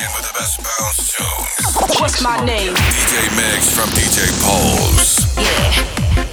with the best bounce tunes. What's my name? DJ Mix from DJ Pulse. Yeah.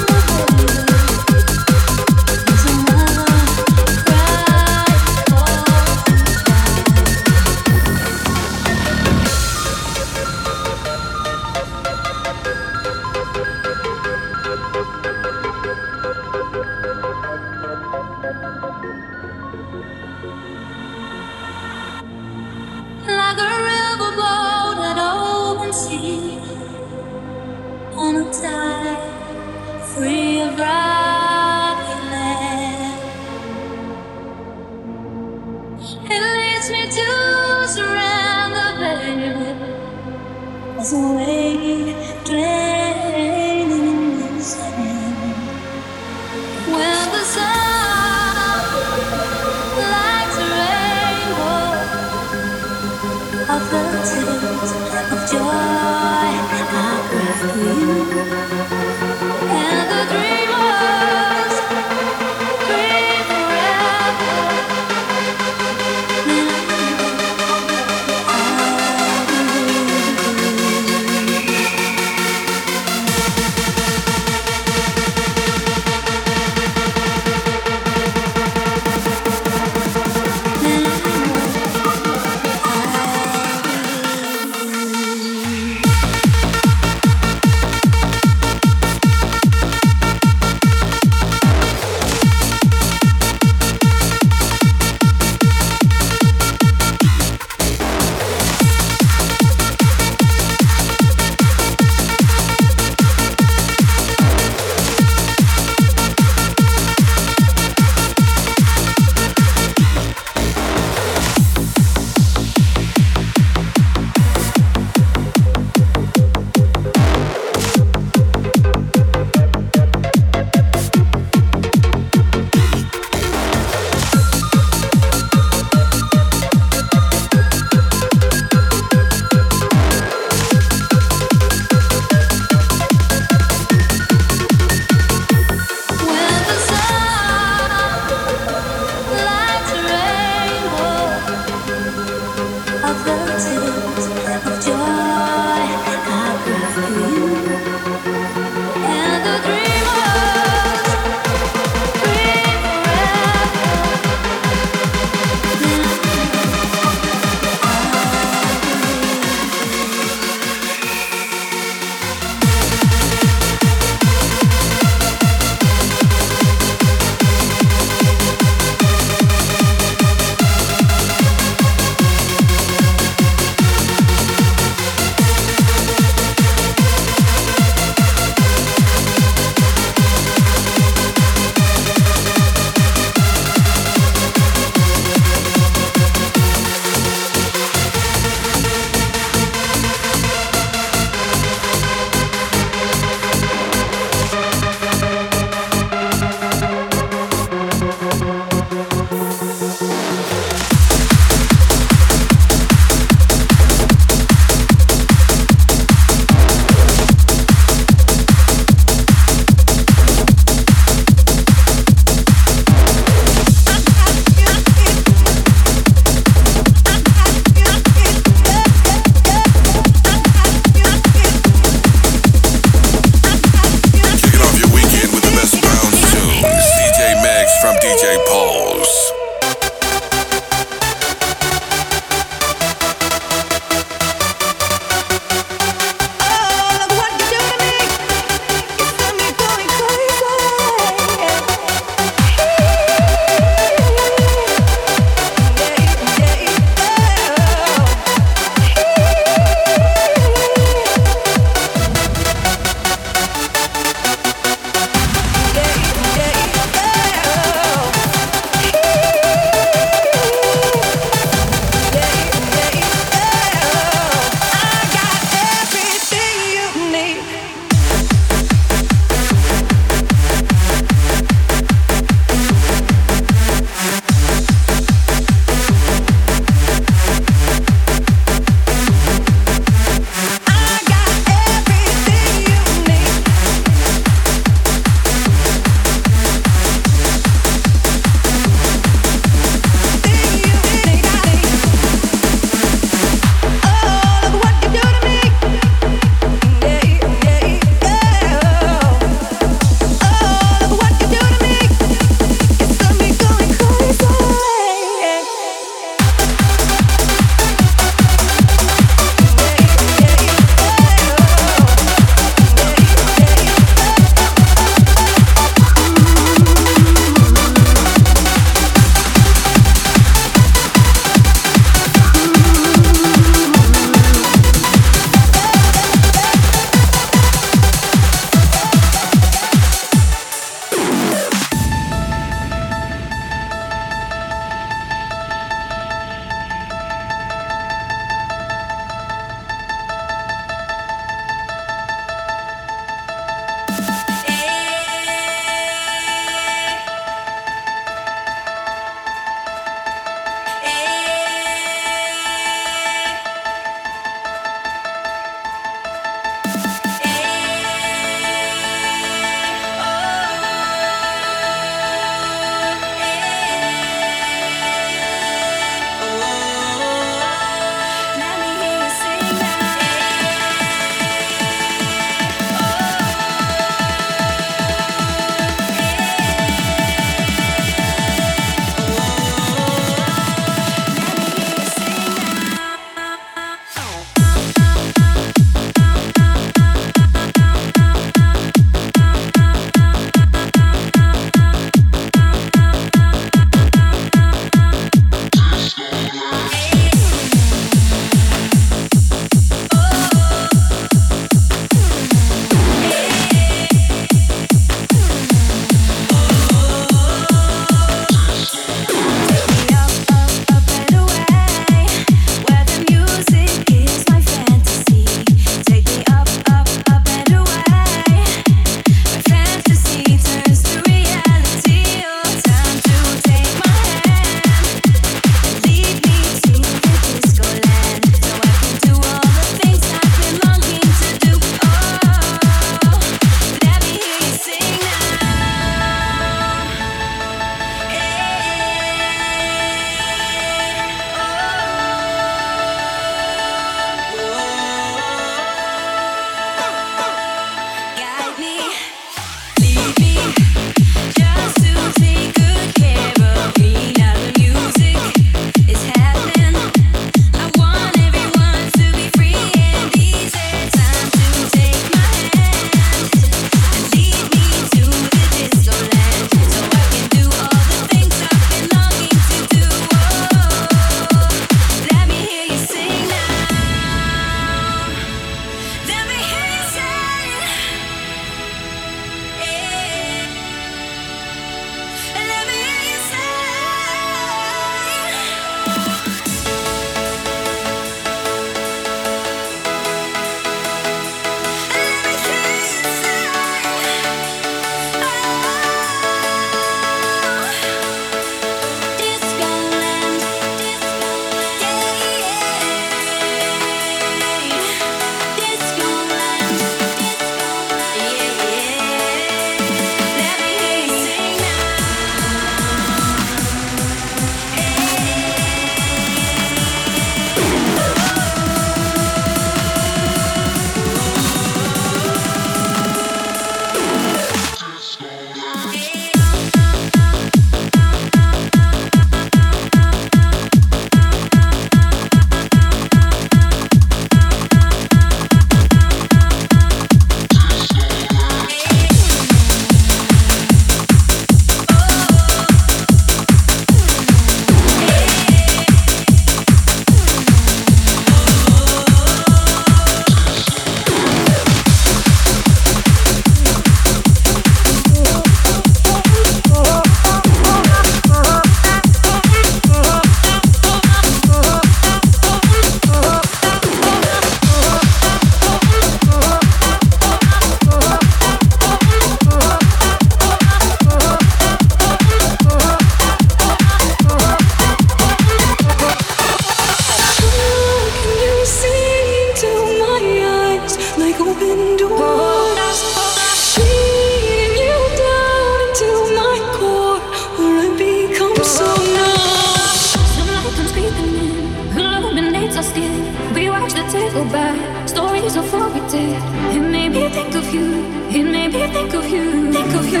Go back. Stories of what we did. It made me think of you. It made me think of you. Think of you.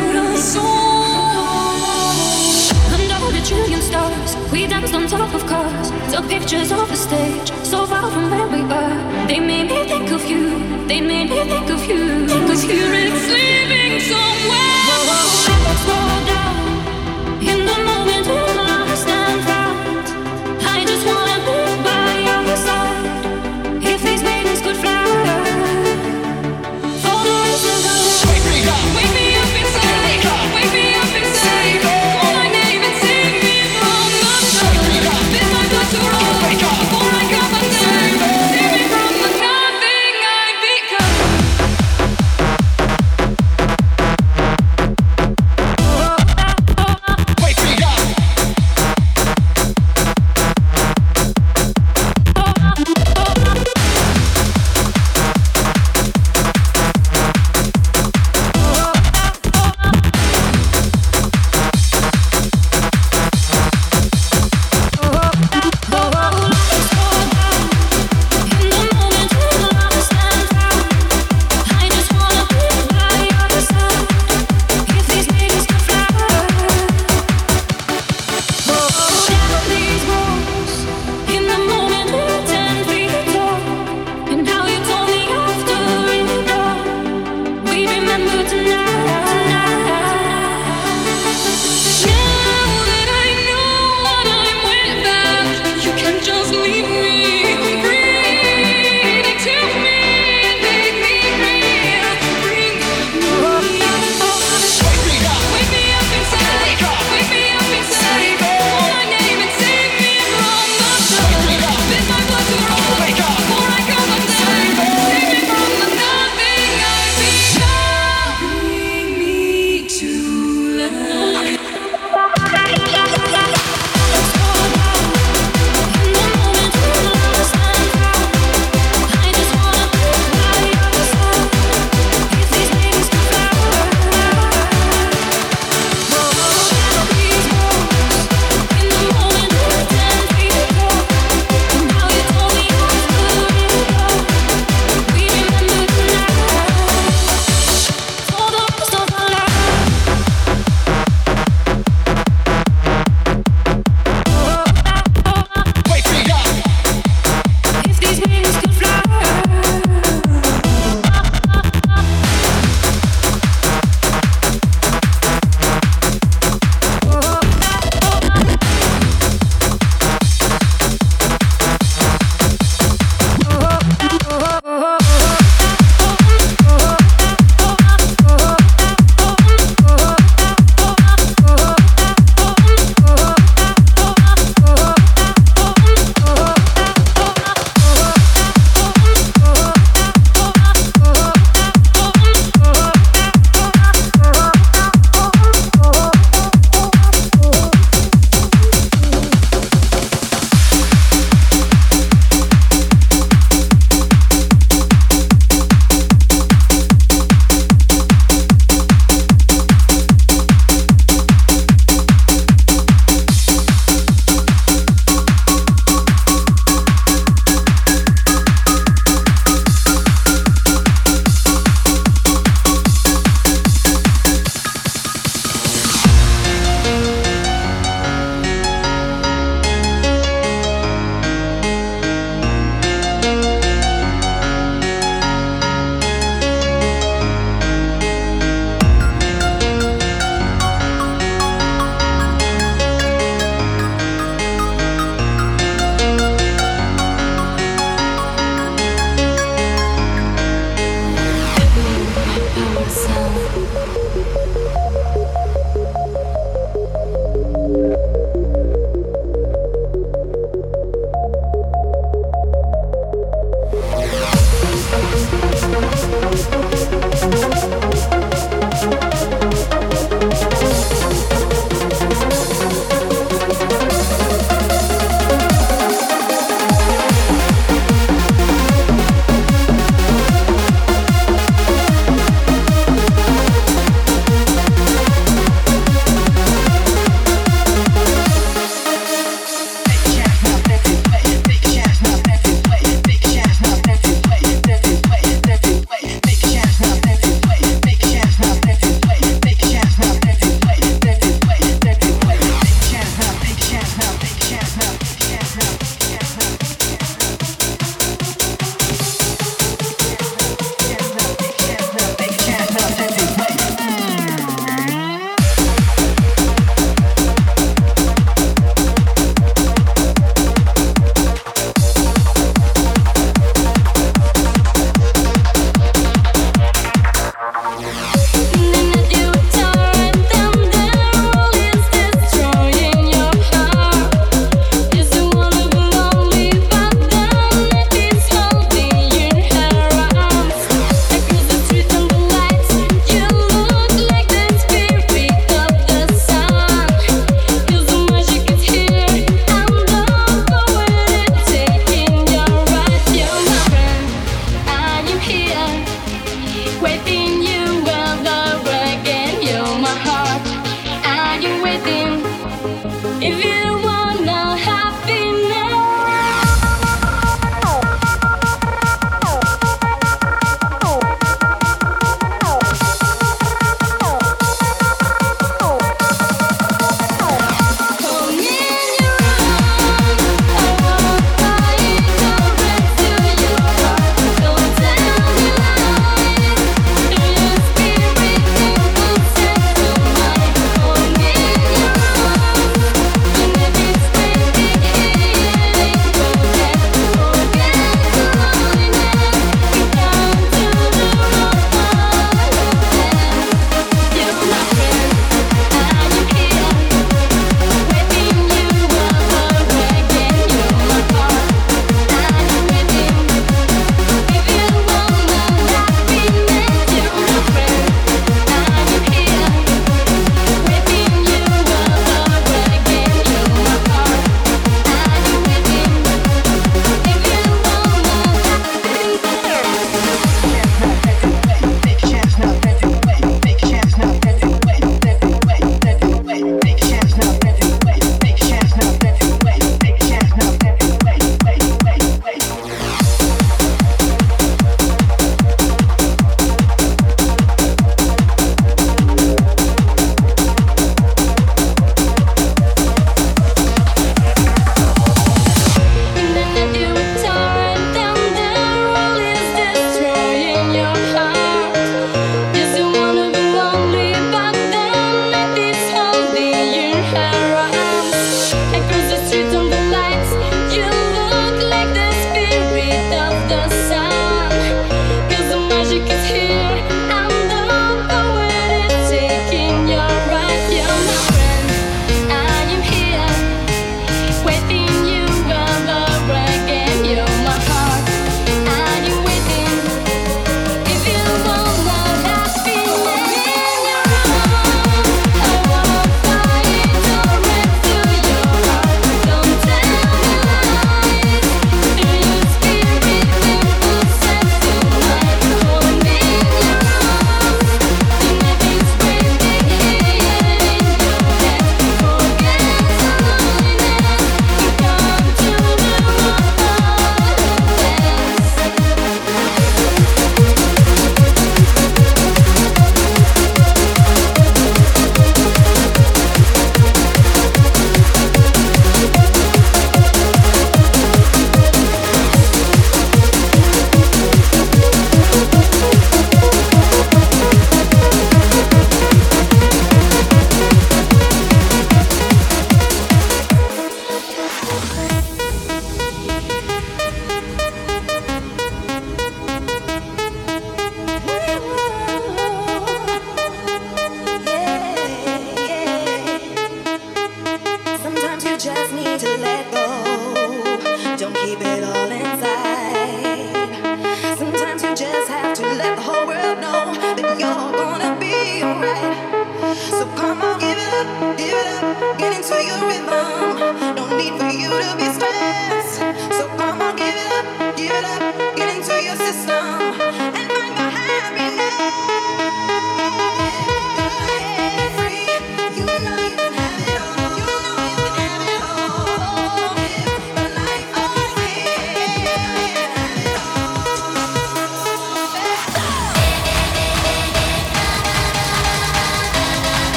Under the trillion stars, we danced on top of cars. Took pictures of the stage, so far from where we are. They made me think of you. They made me think of you. Think of you. It's sleeping somewhere. Slow down in the moment